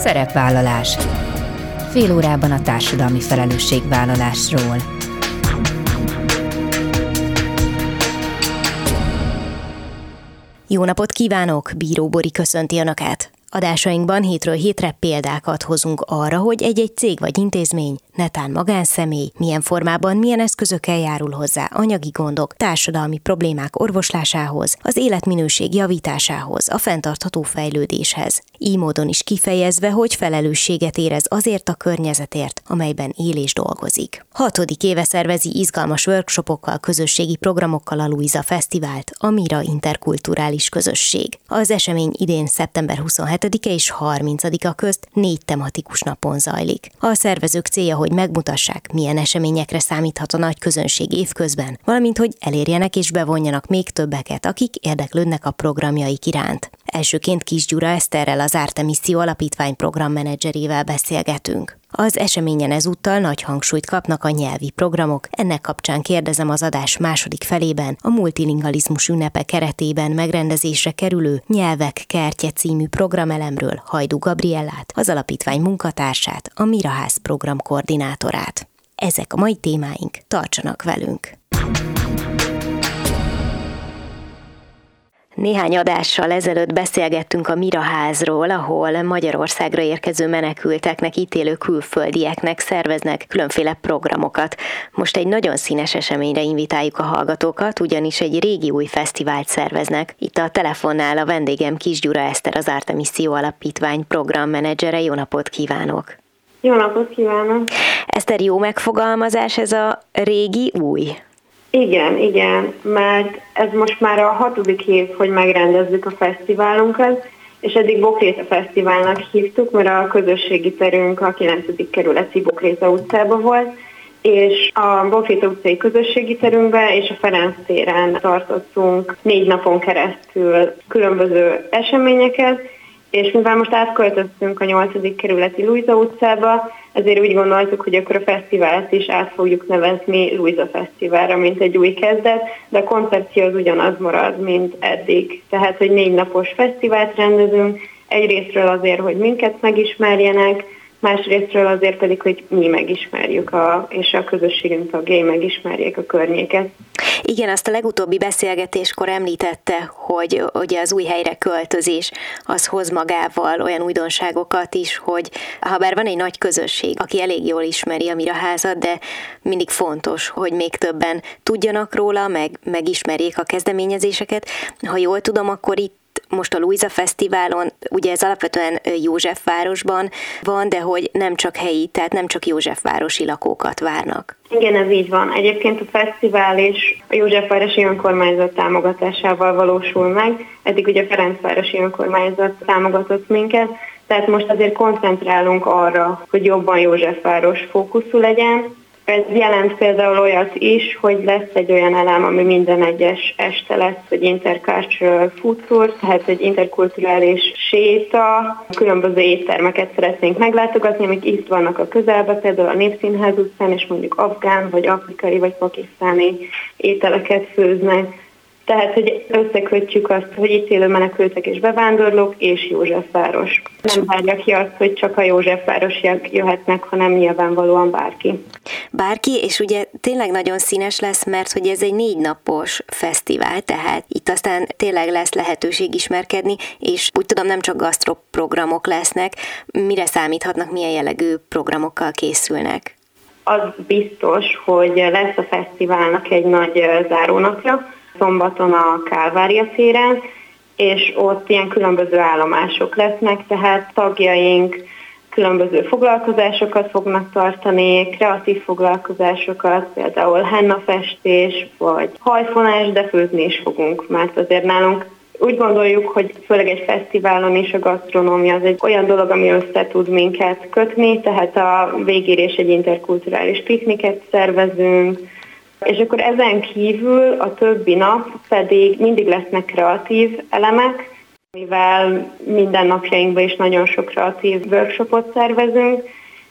Szerepvállalás. Fél órában a társadalmi felelősségvállalásról. Jó napot kívánok! Bíró Bori köszönti Önöket! Adásainkban hétről hétre példákat hozunk arra, hogy egy-egy cég vagy intézmény, netán magánszemély, milyen formában, milyen eszközökkel járul hozzá anyagi gondok, társadalmi problémák orvoslásához, az életminőség javításához, a fenntartható fejlődéshez. Így módon is kifejezve, hogy felelősséget érez azért a környezetért, amelyben él és dolgozik. Hatodik éve szervezi izgalmas workshopokkal, közösségi programokkal a Luisa Fesztivált, a Mira Interkulturális Közösség. Az esemény idén szeptember 27 27-e és 30-a közt négy tematikus napon zajlik. A szervezők célja, hogy megmutassák, milyen eseményekre számíthat a nagy közönség évközben, valamint hogy elérjenek és bevonjanak még többeket, akik érdeklődnek a programjaik iránt. Elsőként Kis Gyura Eszterrel az Artemiszió Alapítvány programmenedzserével beszélgetünk. Az eseményen ezúttal nagy hangsúlyt kapnak a nyelvi programok, ennek kapcsán kérdezem az adás második felében a multilingalizmus ünnepe keretében megrendezésre kerülő Nyelvek kertje című programelemről Hajdu Gabriellát, az alapítvány munkatársát, a Miraház program koordinátorát. Ezek a mai témáink, tartsanak velünk! Néhány adással ezelőtt beszélgettünk a Miraházról, ahol Magyarországra érkező menekülteknek, ítélő külföldieknek szerveznek különféle programokat. Most egy nagyon színes eseményre invitáljuk a hallgatókat, ugyanis egy régi új fesztivált szerveznek. Itt a telefonnál a vendégem Kis Gyura Eszter, az Artemiszió Alapítvány programmenedzsere. Jó napot kívánok! Jó napot kívánok! Eszter, jó megfogalmazás ez a régi új? Igen, igen, mert ez most már a hatodik év, hogy megrendezzük a fesztiválunkat, és eddig Bokréta Fesztiválnak hívtuk, mert a közösségi terünk a 9. kerületi Bokréta utcában volt, és a Bokréta utcai közösségi terünkben és a Ferenc téren tartottunk négy napon keresztül különböző eseményeket, és mivel most átköltöztünk a 8. kerületi Luisa utcába, ezért úgy gondoltuk, hogy akkor a fesztivált is át fogjuk nevezni Luisa Fesztiválra, mint egy új kezdet, de a koncepció az ugyanaz marad, mint eddig. Tehát, hogy négy napos fesztivált rendezünk, egyrésztről azért, hogy minket megismerjenek, másrésztről azért pedig, hogy mi megismerjük, a, és a közösségünk tagjai megismerjék a környéket. Igen, azt a legutóbbi beszélgetéskor említette, hogy ugye az új helyre költözés az hoz magával olyan újdonságokat is, hogy ha bár van egy nagy közösség, aki elég jól ismeri a Miraházat, de mindig fontos, hogy még többen tudjanak róla, meg megismerjék a kezdeményezéseket. Ha jól tudom, akkor itt most a Luisa Fesztiválon, ugye ez alapvetően Józsefvárosban van, de hogy nem csak helyi, tehát nem csak Józsefvárosi lakókat várnak. Igen, ez így van. Egyébként a fesztivál is a Józsefvárosi önkormányzat támogatásával valósul meg. Eddig ugye a Ferencvárosi önkormányzat támogatott minket, tehát most azért koncentrálunk arra, hogy jobban Józsefváros fókuszú legyen, ez jelent például olyat is, hogy lesz egy olyan elem, ami minden egyes este lesz, hogy intercultural food tour, tehát egy interkulturális séta, különböző éttermeket szeretnénk meglátogatni, amik itt vannak a közelben, például a Népszínház utcán, és mondjuk afgán, vagy afrikai, vagy pakisztáni ételeket főznek tehát, hogy összekötjük azt, hogy itt élő menekültek és bevándorlók, és Józsefváros. Nem várja ki azt, hogy csak a Józsefvárosiak jöhetnek, hanem nyilvánvalóan bárki. Bárki, és ugye tényleg nagyon színes lesz, mert hogy ez egy négy napos fesztivál, tehát itt aztán tényleg lesz lehetőség ismerkedni, és úgy tudom, nem csak gasztroprogramok lesznek, mire számíthatnak, milyen jellegű programokkal készülnek? Az biztos, hogy lesz a fesztiválnak egy nagy zárónapja, szombaton a Kálvária téren, és ott ilyen különböző állomások lesznek, tehát tagjaink különböző foglalkozásokat fognak tartani, kreatív foglalkozásokat, például hennafestés, vagy hajfonás, de főzni is fogunk, mert azért nálunk úgy gondoljuk, hogy főleg egy fesztiválon is a gasztronómia az egy olyan dolog, ami össze tud minket kötni, tehát a végérés egy interkulturális pikniket szervezünk, és akkor ezen kívül a többi nap pedig mindig lesznek kreatív elemek, mivel minden napjainkban is nagyon sok kreatív workshopot szervezünk,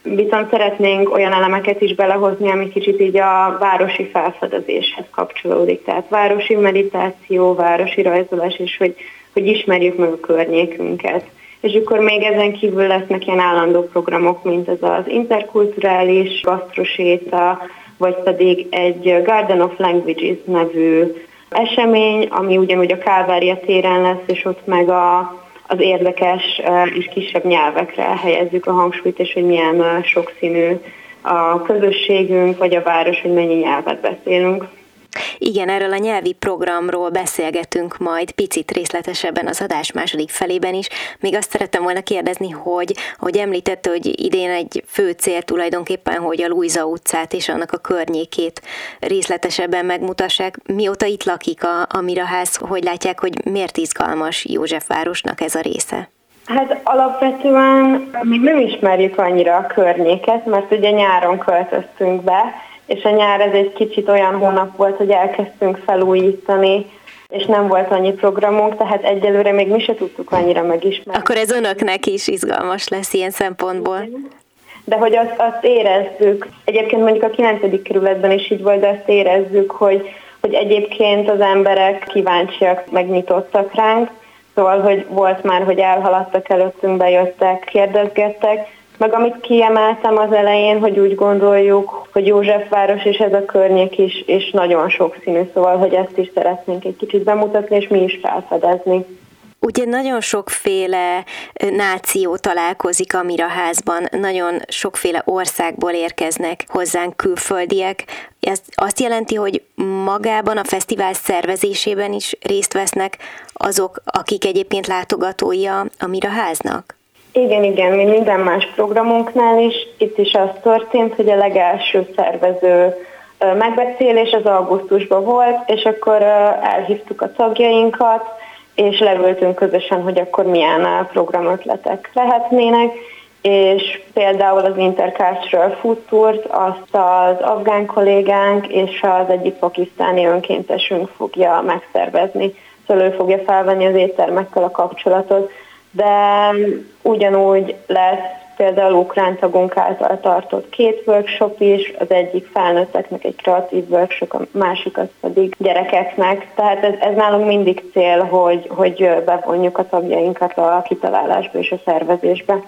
viszont szeretnénk olyan elemeket is belehozni, ami kicsit így a városi felfedezéshez kapcsolódik. Tehát városi meditáció, városi rajzolás, és hogy, hogy ismerjük meg a környékünket. és akkor még ezen kívül lesznek ilyen állandó programok, mint ez az interkulturális gasztroséta, vagy pedig egy Garden of Languages nevű esemény, ami ugyanúgy a Kálvária téren lesz, és ott meg a, az érdekes és kisebb nyelvekre helyezzük a hangsúlyt, és hogy milyen sokszínű a közösségünk, vagy a város, hogy mennyi nyelvet beszélünk. Igen, erről a nyelvi programról beszélgetünk majd picit részletesebben az adás második felében is. Még azt szerettem volna kérdezni, hogy, hogy említette, hogy idén egy fő cél tulajdonképpen, hogy a Luisa utcát és annak a környékét részletesebben megmutassák. Mióta itt lakik a, a Miraház, hogy látják, hogy miért izgalmas Józsefvárosnak ez a része? Hát alapvetően még nem ismerjük annyira a környéket, mert ugye nyáron költöztünk be, és a nyár ez egy kicsit olyan hónap volt, hogy elkezdtünk felújítani, és nem volt annyi programunk, tehát egyelőre még mi se tudtuk annyira megismerni. Akkor ez önöknek is izgalmas lesz ilyen szempontból. De hogy azt, azt érezzük, egyébként mondjuk a 9. kerületben is így volt, de azt érezzük, hogy, hogy egyébként az emberek kíváncsiak, megnyitottak ránk, szóval, hogy volt már, hogy elhaladtak előttünk, bejöttek, kérdezgettek, meg amit kiemeltem az elején, hogy úgy gondoljuk, hogy Józsefváros és ez a környék is, és nagyon sokszínű, szóval, hogy ezt is szeretnénk egy kicsit bemutatni, és mi is felfedezni. Ugye nagyon sokféle náció találkozik a Miraházban, nagyon sokféle országból érkeznek hozzánk külföldiek. Ez azt jelenti, hogy magában a fesztivál szervezésében is részt vesznek azok, akik egyébként látogatói a Miraháznak? Igen, igen, mint minden más programunknál is, itt is az történt, hogy a legelső szervező megbeszélés az augusztusban volt, és akkor elhívtuk a tagjainkat, és leültünk közösen, hogy akkor milyen programötletek lehetnének, és például az Intercultural Food Tour-t azt az afgán kollégánk és az egyik pakisztáni önkéntesünk fogja megszervezni, szóval ő fogja felvenni az éttermekkel a kapcsolatot de ugyanúgy lesz például ukrán tagunk által tartott két workshop is, az egyik felnőtteknek egy kreatív workshop, a másik az pedig gyerekeknek. Tehát ez, ez nálunk mindig cél, hogy, hogy bevonjuk a tagjainkat a kitalálásba és a szervezésbe.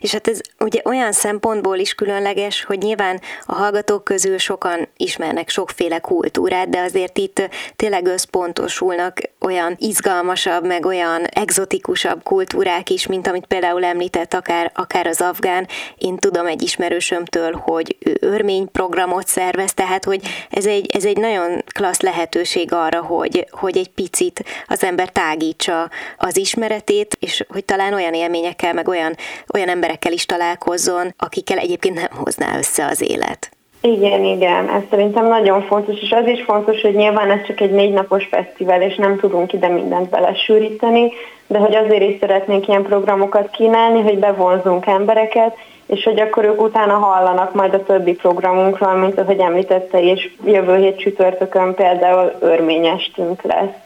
És hát ez ugye olyan szempontból is különleges, hogy nyilván a hallgatók közül sokan ismernek sokféle kultúrát, de azért itt tényleg összpontosulnak olyan izgalmasabb, meg olyan egzotikusabb kultúrák is, mint amit például említett akár, akár az afgán. Én tudom egy ismerősömtől, hogy ő örmény programot szervez, tehát hogy ez egy, ez egy nagyon klassz lehetőség arra, hogy, hogy egy picit az ember tágítsa az ismeretét, és hogy talán olyan élményekkel, meg olyan, olyan emberekkel is találkozzon, akikkel egyébként nem hozná össze az élet. Igen, igen, ez szerintem nagyon fontos, és az is fontos, hogy nyilván ez csak egy négy napos fesztivál, és nem tudunk ide mindent belesűríteni, de hogy azért is szeretnénk ilyen programokat kínálni, hogy bevonzunk embereket, és hogy akkor ők utána hallanak majd a többi programunkról, mint ahogy említette, és jövő hét csütörtökön például örményestünk lesz,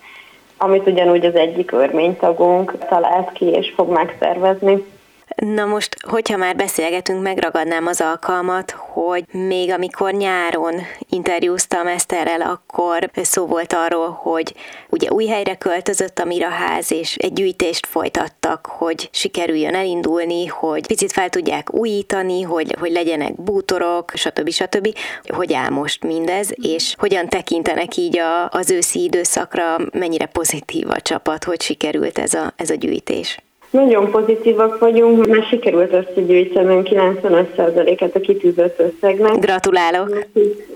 amit ugyanúgy az egyik örménytagunk talált ki és fog megszervezni. Na most, hogyha már beszélgetünk, megragadnám az alkalmat, hogy még amikor nyáron interjúztam Eszterrel, akkor szó volt arról, hogy ugye új helyre költözött a Miraház, és egy gyűjtést folytattak, hogy sikerüljön elindulni, hogy picit fel tudják újítani, hogy, hogy legyenek bútorok, stb. stb. Hogy áll most mindez, és hogyan tekintenek így a, az őszi időszakra, mennyire pozitív a csapat, hogy sikerült ez a, ez a gyűjtés. Nagyon pozitívak vagyunk, mert sikerült összegyűjtenünk 95%-et a kitűzött összegnek. Gratulálok!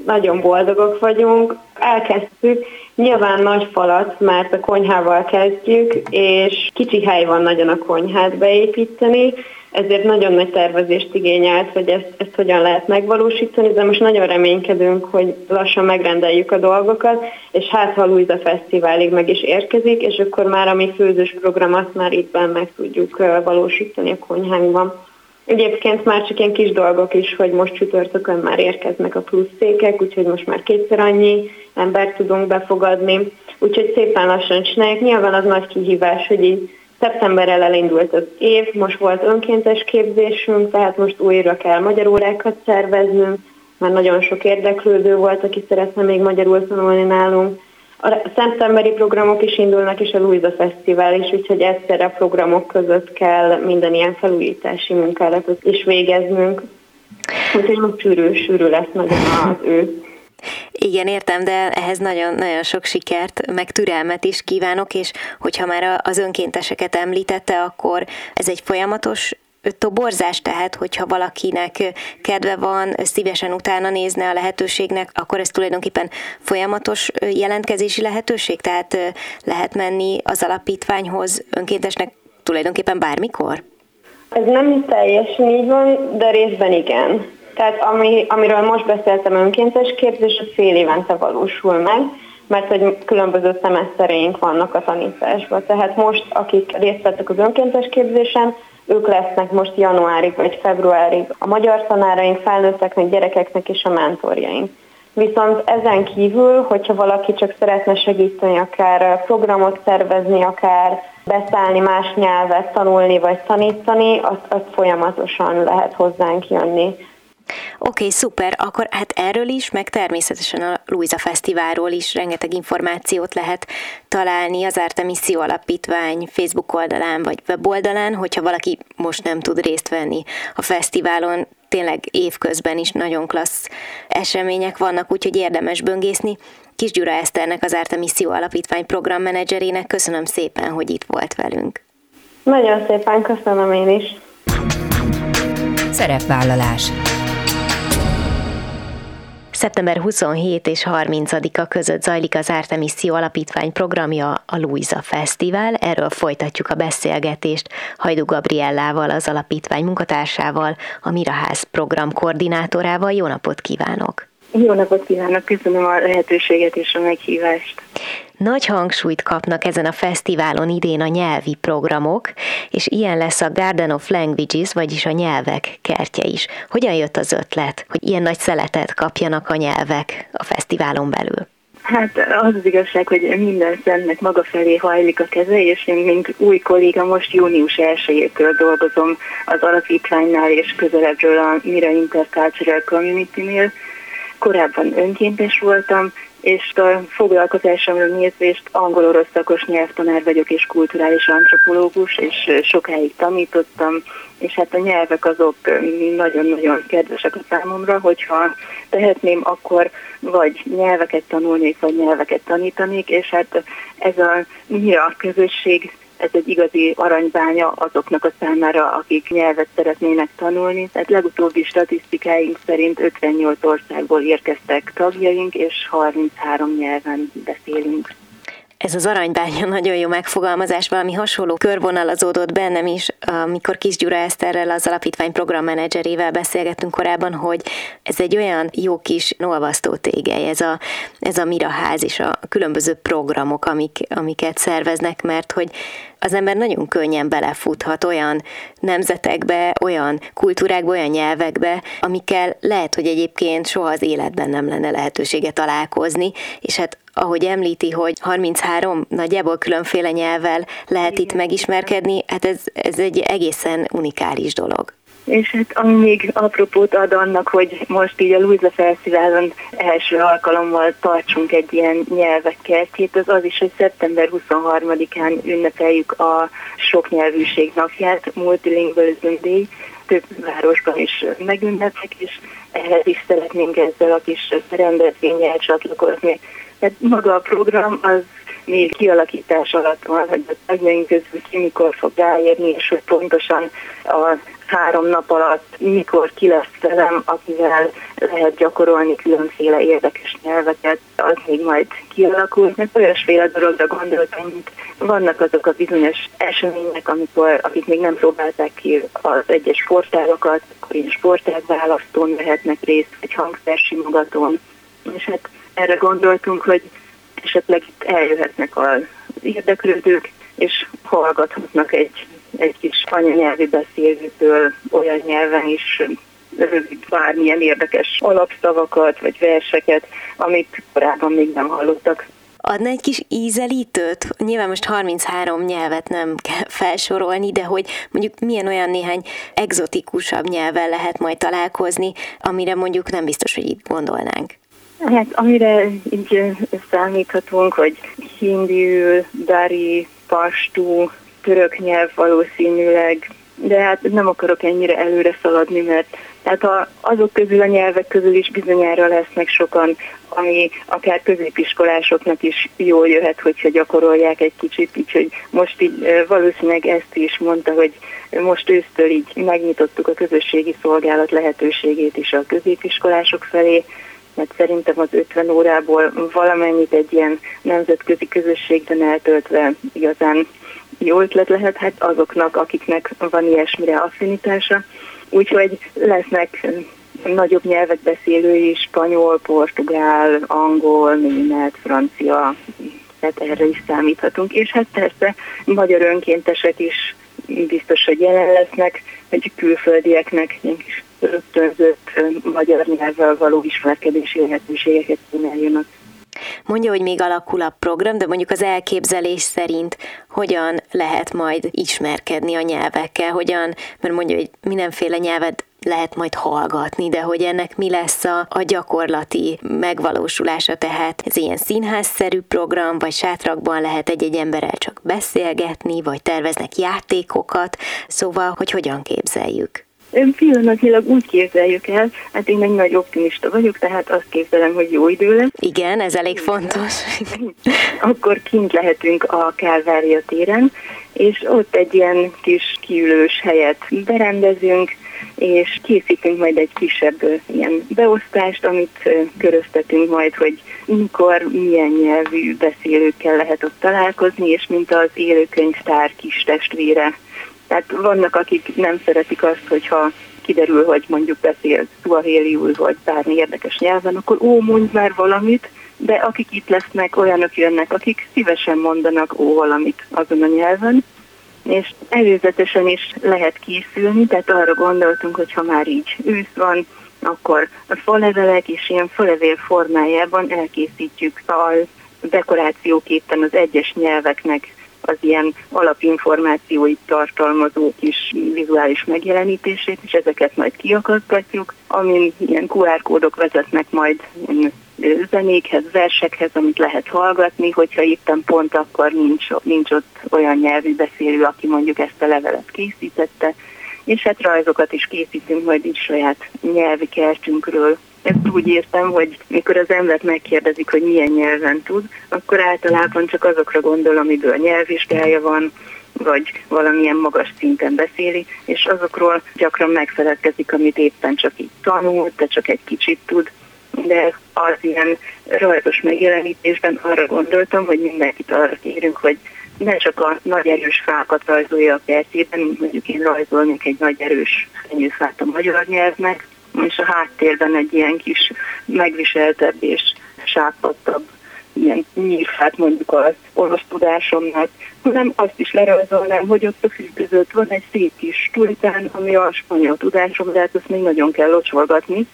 Nagyon boldogok vagyunk. Elkezdtük, nyilván nagy falat, mert a konyhával kezdjük, és kicsi hely van nagyon a konyhát beépíteni, ezért nagyon nagy tervezést igényelt, hogy ezt, ezt hogyan lehet megvalósítani, de most nagyon reménykedünk, hogy lassan megrendeljük a dolgokat, és hát ha Luisa Fesztiválig meg is érkezik, és akkor már a mi főzős programot már itt meg tudjuk valósítani a konyhánkban. Egyébként már csak ilyen kis dolgok is, hogy most csütörtökön már érkeznek a plusz székek, úgyhogy most már kétszer annyi embert tudunk befogadni, úgyhogy szépen lassan csináljuk. Nyilván az nagy kihívás, hogy így Szeptemberrel elindult az év, most volt önkéntes képzésünk, tehát most újra kell magyar órákat szerveznünk, már nagyon sok érdeklődő volt, aki szeretne még magyarul tanulni nálunk. A szeptemberi programok is indulnak, és a Luisa Fesztivál is, úgyhogy egyszerre a programok között kell minden ilyen felújítási munkálatot is végeznünk. Úgyhogy most sűrű, sűrű lesz nagyon az ő. Igen, értem, de ehhez nagyon-nagyon sok sikert, meg türelmet is kívánok, és hogyha már az önkénteseket említette, akkor ez egy folyamatos toborzás, tehát hogyha valakinek kedve van, szívesen utána nézne a lehetőségnek, akkor ez tulajdonképpen folyamatos jelentkezési lehetőség, tehát lehet menni az alapítványhoz önkéntesnek tulajdonképpen bármikor? Ez nem teljesen így van, de részben igen. Tehát ami, amiről most beszéltem önkéntes képzés, az fél évente valósul meg, mert hogy különböző szemesztereink vannak a tanításban. Tehát most, akik részt vettek az önkéntes képzésen, ők lesznek most januárig vagy februárig a magyar tanáraink, felnőtteknek, gyerekeknek és a mentorjaink. Viszont ezen kívül, hogyha valaki csak szeretne segíteni, akár programot szervezni, akár beszállni más nyelvet, tanulni vagy tanítani, azt, azt folyamatosan lehet hozzánk jönni. Oké, okay, szuper, akkor hát erről is, meg természetesen a Luisa Fesztiválról is rengeteg információt lehet találni az Artemisszió Alapítvány Facebook oldalán vagy weboldalán, hogyha valaki most nem tud részt venni a fesztiválon, tényleg évközben is nagyon klassz események vannak, úgyhogy érdemes böngészni. Kis Gyura Eszternek, az Artemisszió Alapítvány programmenedzserének köszönöm szépen, hogy itt volt velünk. Nagyon szépen köszönöm én is. Szerepvállalás Szeptember 27 és 30-a között zajlik az Artemisszió Alapítvány programja, a Luisa Fesztivál. Erről folytatjuk a beszélgetést Hajdu Gabriellával, az alapítvány munkatársával, a Miraház program koordinátorával. Jó napot kívánok! Jó napot kívánok, köszönöm a lehetőséget és a meghívást. Nagy hangsúlyt kapnak ezen a fesztiválon idén a nyelvi programok, és ilyen lesz a Garden of Languages, vagyis a nyelvek kertje is. Hogyan jött az ötlet, hogy ilyen nagy szeletet kapjanak a nyelvek a fesztiválon belül? Hát az az igazság, hogy minden szemnek maga felé hajlik a keze, és én, mint új kolléga, most június 1-től dolgozom az alapítványnál és közelebbről a Mira Intercultural Community-nél. Korábban önkéntes voltam, és a foglalkozásomra nézvést angol-orosz szakos nyelvtanár vagyok és kulturális antropológus, és sokáig tanítottam, és hát a nyelvek azok nagyon-nagyon kedvesek a számomra, hogyha tehetném, akkor vagy nyelveket tanulnék, vagy nyelveket tanítanék, és hát ez a MIRA közösség ez egy igazi aranybánya azoknak a számára, akik nyelvet szeretnének tanulni. Tehát legutóbbi statisztikáink szerint 58 országból érkeztek tagjaink, és 33 nyelven beszélünk. Ez az aranybánya nagyon jó megfogalmazás, valami hasonló körvonalazódott bennem is, amikor Kis Gyura Eszterrel, az alapítvány programmenedzserével beszélgettünk korábban, hogy ez egy olyan jó kis nolvasztó tégely, ez a, ez a Miraház és a különböző programok, amik, amiket szerveznek, mert hogy az ember nagyon könnyen belefuthat olyan nemzetekbe, olyan kultúrákba, olyan nyelvekbe, amikkel lehet, hogy egyébként soha az életben nem lenne lehetősége találkozni, és hát ahogy említi, hogy 33 nagyjából különféle nyelvvel lehet itt megismerkedni, hát ez, ez egy egészen unikális dolog. És hát ami még apropót ad annak, hogy most így a Luisa Fesztiválon első alkalommal tartsunk egy ilyen nyelvek kertjét, az az is, hogy szeptember 23-án ünnepeljük a soknyelvűség napját, Multilingualism Day, több városban is megünnepek, és ehhez is szeretnénk ezzel a kis rendezvényel csatlakozni. Tehát maga a program az még kialakítás alatt van, hogy a tagjaink közül ki mikor fog ráérni, és hogy pontosan a három nap alatt mikor ki lesz velem, akivel lehet gyakorolni különféle érdekes nyelveket, az még majd kialakul. Mert olyasféle dologra gondoltam, hogy vannak azok a bizonyos események, amikor, akik még nem próbálták ki az egyes sportágokat, akkor én sportágválasztón vehetnek részt, egy hangszersimogatón, és hát erre gondoltunk, hogy esetleg itt eljöhetnek az érdeklődők, és hallgathatnak egy, egy kis anyanyelvi beszélőtől olyan nyelven is rövid bármilyen érdekes alapszavakat vagy verseket, amit korábban még nem hallottak. Adna egy kis ízelítőt? Nyilván most 33 nyelvet nem kell felsorolni, de hogy mondjuk milyen olyan néhány egzotikusabb nyelven lehet majd találkozni, amire mondjuk nem biztos, hogy itt gondolnánk. Hát amire így számíthatunk, hogy hindiül, dari, pastú, török nyelv valószínűleg, de hát nem akarok ennyire előre szaladni, mert tehát a, azok közül a nyelvek közül is bizonyára lesznek sokan, ami akár középiskolásoknak is jól jöhet, hogyha gyakorolják egy kicsit, úgyhogy most így valószínűleg ezt is mondta, hogy most ősztől így megnyitottuk a közösségi szolgálat lehetőségét is a középiskolások felé, mert szerintem az 50 órából valamennyit egy ilyen nemzetközi közösségben eltöltve igazán jó ötlet lehet hát azoknak, akiknek van ilyesmire affinitása. Úgyhogy lesznek nagyobb nyelvet beszélői, spanyol, portugál, angol, német, francia, tehát erre is számíthatunk. És hát persze magyar önkéntesek is biztos, hogy jelen lesznek, hogy külföldieknek ilyen kis rögtönzött magyar nyelvvel való ismerkedési lehetőségeket kínáljanak. Mondja, hogy még alakul a program, de mondjuk az elképzelés szerint hogyan lehet majd ismerkedni a nyelvekkel, hogyan, mert mondja, hogy mindenféle nyelvet lehet majd hallgatni, de hogy ennek mi lesz a, a gyakorlati megvalósulása, tehát ez ilyen színházszerű program, vagy sátrakban lehet egy-egy emberrel csak beszélgetni, vagy terveznek játékokat, szóval, hogy hogyan képzeljük. Pillanatnyilag úgy képzeljük el, hát én egy nagy optimista vagyok, tehát azt képzelem, hogy jó idő lesz. Igen, ez elég fontos. Akkor kint lehetünk a Kálvária téren, és ott egy ilyen kis kiülős helyet berendezünk, és készítünk majd egy kisebb ilyen beosztást, amit köröztetünk majd, hogy mikor, milyen nyelvű beszélőkkel lehet ott találkozni, és mint az élőkönyvtár kis testvére tehát vannak, akik nem szeretik azt, hogyha kiderül, hogy mondjuk beszél szuahéliul, vagy bármi érdekes nyelven, akkor ó, mondj már valamit, de akik itt lesznek, olyanok jönnek, akik szívesen mondanak ó valamit azon a nyelven, és előzetesen is lehet készülni, tehát arra gondoltunk, hogy ha már így ősz van, akkor a falevelek és ilyen falevél formájában elkészítjük a dekorációképpen az egyes nyelveknek az ilyen alapinformációit tartalmazó kis vizuális megjelenítését, és ezeket majd kiakasztatjuk, amin ilyen QR kódok vezetnek majd zenékhez, versekhez, amit lehet hallgatni, hogyha éppen pont akkor nincs, nincs ott olyan nyelvű beszélő, aki mondjuk ezt a levelet készítette, és hát rajzokat is készítünk majd így saját nyelvi kertünkről, ezt úgy értem, hogy mikor az embert megkérdezik, hogy milyen nyelven tud, akkor általában csak azokra gondol, amiből nyelvvizsgája van, vagy valamilyen magas szinten beszéli, és azokról gyakran megfeledkezik, amit éppen csak így tanult, de csak egy kicsit tud. De az ilyen rajzos megjelenítésben arra gondoltam, hogy mindenkit arra kérünk, hogy ne csak a nagy erős fákat rajzolja a percében, mint mondjuk én rajzolnék egy nagy erős fenyőfát a magyar nyelvnek, és a háttérben egy ilyen kis megviseltebb és sápattabb ilyen nyírfát mondjuk az orosz tudásomnak, hanem azt is lerajzolnám, hogy ott a fű van egy szép kis tulitán, ami a spanyol tudásom, de hát azt még nagyon kell locsolgatni.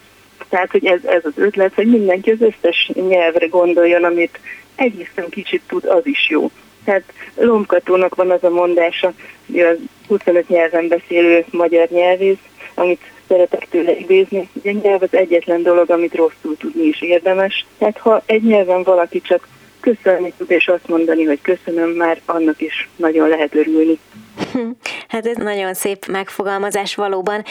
Tehát, hogy ez, ez az ötlet, hogy mindenki az összes nyelvre gondoljon, amit egészen kicsit tud, az is jó. Tehát Lomkatónak van az a mondása, hogy a 25 nyelven beszélő magyar nyelvész, amit szeretek tőle idézni. Ugye nyelv az egyetlen dolog, amit rosszul tudni is érdemes. Tehát ha egy nyelven valaki csak köszönni tud, és azt mondani, hogy köszönöm, már annak is nagyon lehet örülni. Hát ez nagyon szép megfogalmazás valóban.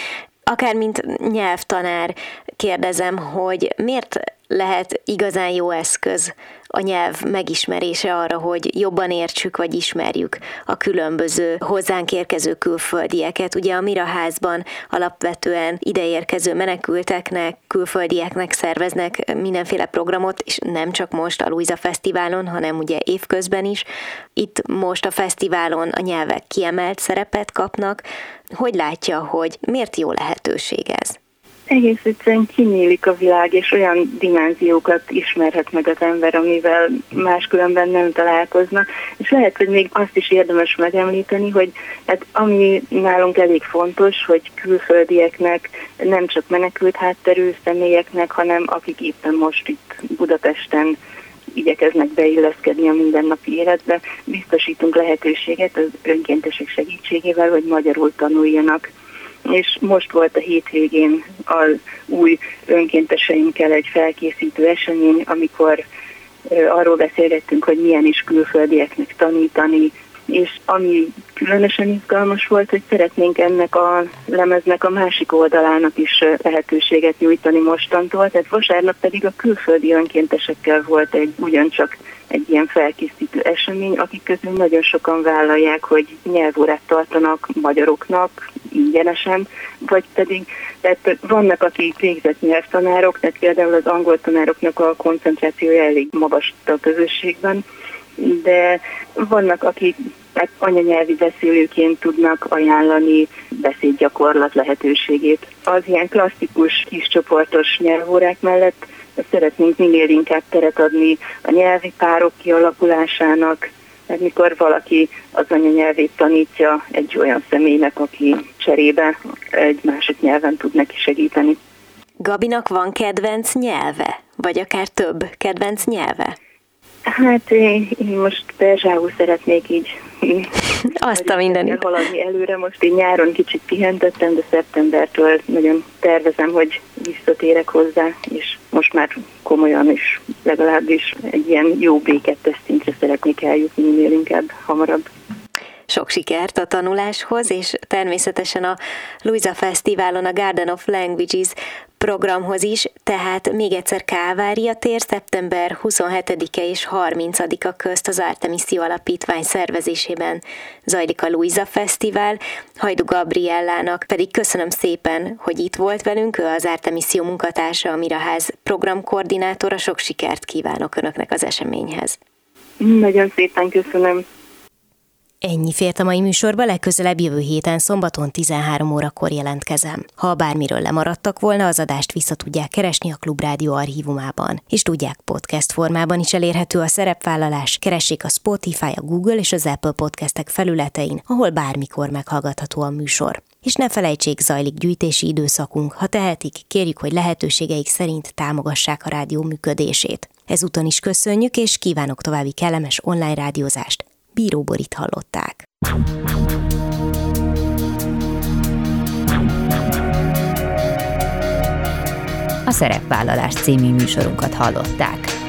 Akár mint nyelvtanár kérdezem, hogy miért lehet igazán jó eszköz a nyelv megismerése arra, hogy jobban értsük vagy ismerjük a különböző hozzánk érkező külföldieket. Ugye a Miraházban alapvetően ideérkező menekülteknek, külföldieknek szerveznek mindenféle programot, és nem csak most a Luisa Fesztiválon, hanem ugye évközben is. Itt most a fesztiválon a nyelvek kiemelt szerepet kapnak. Hogy látja, hogy miért jó lehetőség ez? Egész egyszerűen kinyílik a világ, és olyan dimenziókat ismerhet meg az ember, amivel máskülönben nem találkozna. És lehet, hogy még azt is érdemes megemlíteni, hogy hát ami nálunk elég fontos, hogy külföldieknek, nem csak menekült hátterű személyeknek, hanem akik éppen most itt Budapesten igyekeznek beilleszkedni a mindennapi életbe, biztosítunk lehetőséget az önkéntesek segítségével, hogy magyarul tanuljanak és most volt a hétvégén az új önkénteseinkkel egy felkészítő esemény, amikor arról beszélgettünk, hogy milyen is külföldieknek tanítani, és ami különösen izgalmas volt, hogy szeretnénk ennek a lemeznek a másik oldalának is lehetőséget nyújtani mostantól, tehát vasárnap pedig a külföldi önkéntesekkel volt egy ugyancsak egy ilyen felkészítő esemény, akik közül nagyon sokan vállalják, hogy nyelvórát tartanak magyaroknak ingyenesen, vagy pedig, tehát vannak, akik végzett nyelvtanárok, tehát például az angol tanároknak a koncentrációja elég magas a közösségben, de vannak, akik hát anyanyelvi beszélőként tudnak ajánlani beszédgyakorlat lehetőségét. Az ilyen klasszikus kiscsoportos nyelvórák mellett szeretnénk minél inkább teret adni a nyelvi párok kialakulásának, mert mikor valaki az anyanyelvét tanítja egy olyan személynek, aki cserébe egy másik nyelven tud neki segíteni. Gabinak van kedvenc nyelve? Vagy akár több kedvenc nyelve? Hát én, most perzsául szeretnék így azt a mindenit. Haladni előre, most így nyáron kicsit pihentettem, de szeptembertől nagyon tervezem, hogy visszatérek hozzá, és most már komolyan is legalábbis egy ilyen jó békettes szintre szeretnék eljutni minél inkább hamarabb. Sok sikert a tanuláshoz, és természetesen a Luisa Fesztiválon a Garden of Languages programhoz is, tehát még egyszer Kávária tér szeptember 27-e és 30-a közt az Artemisia Alapítvány szervezésében zajlik a Luisa Fesztivál. Hajdu Gabriellának pedig köszönöm szépen, hogy itt volt velünk, ő az Artemisio munkatársa, a Miraház programkoordinátora. Sok sikert kívánok Önöknek az eseményhez. Nagyon szépen köszönöm. Ennyi fért a mai műsorba, legközelebb jövő héten szombaton 13 órakor jelentkezem. Ha bármiről lemaradtak volna, az adást vissza tudják keresni a Klubrádió archívumában, és tudják podcast formában is elérhető a szerepvállalás, keressék a Spotify, a Google és az Apple podcastek felületein, ahol bármikor meghallgatható a műsor. És ne felejtsék, zajlik gyűjtési időszakunk, ha tehetik, kérjük, hogy lehetőségeik szerint támogassák a rádió működését. Ezúton is köszönjük, és kívánok további kellemes online rádiózást. Bíró Borit hallották. A Szerepvállalás című műsorunkat hallották.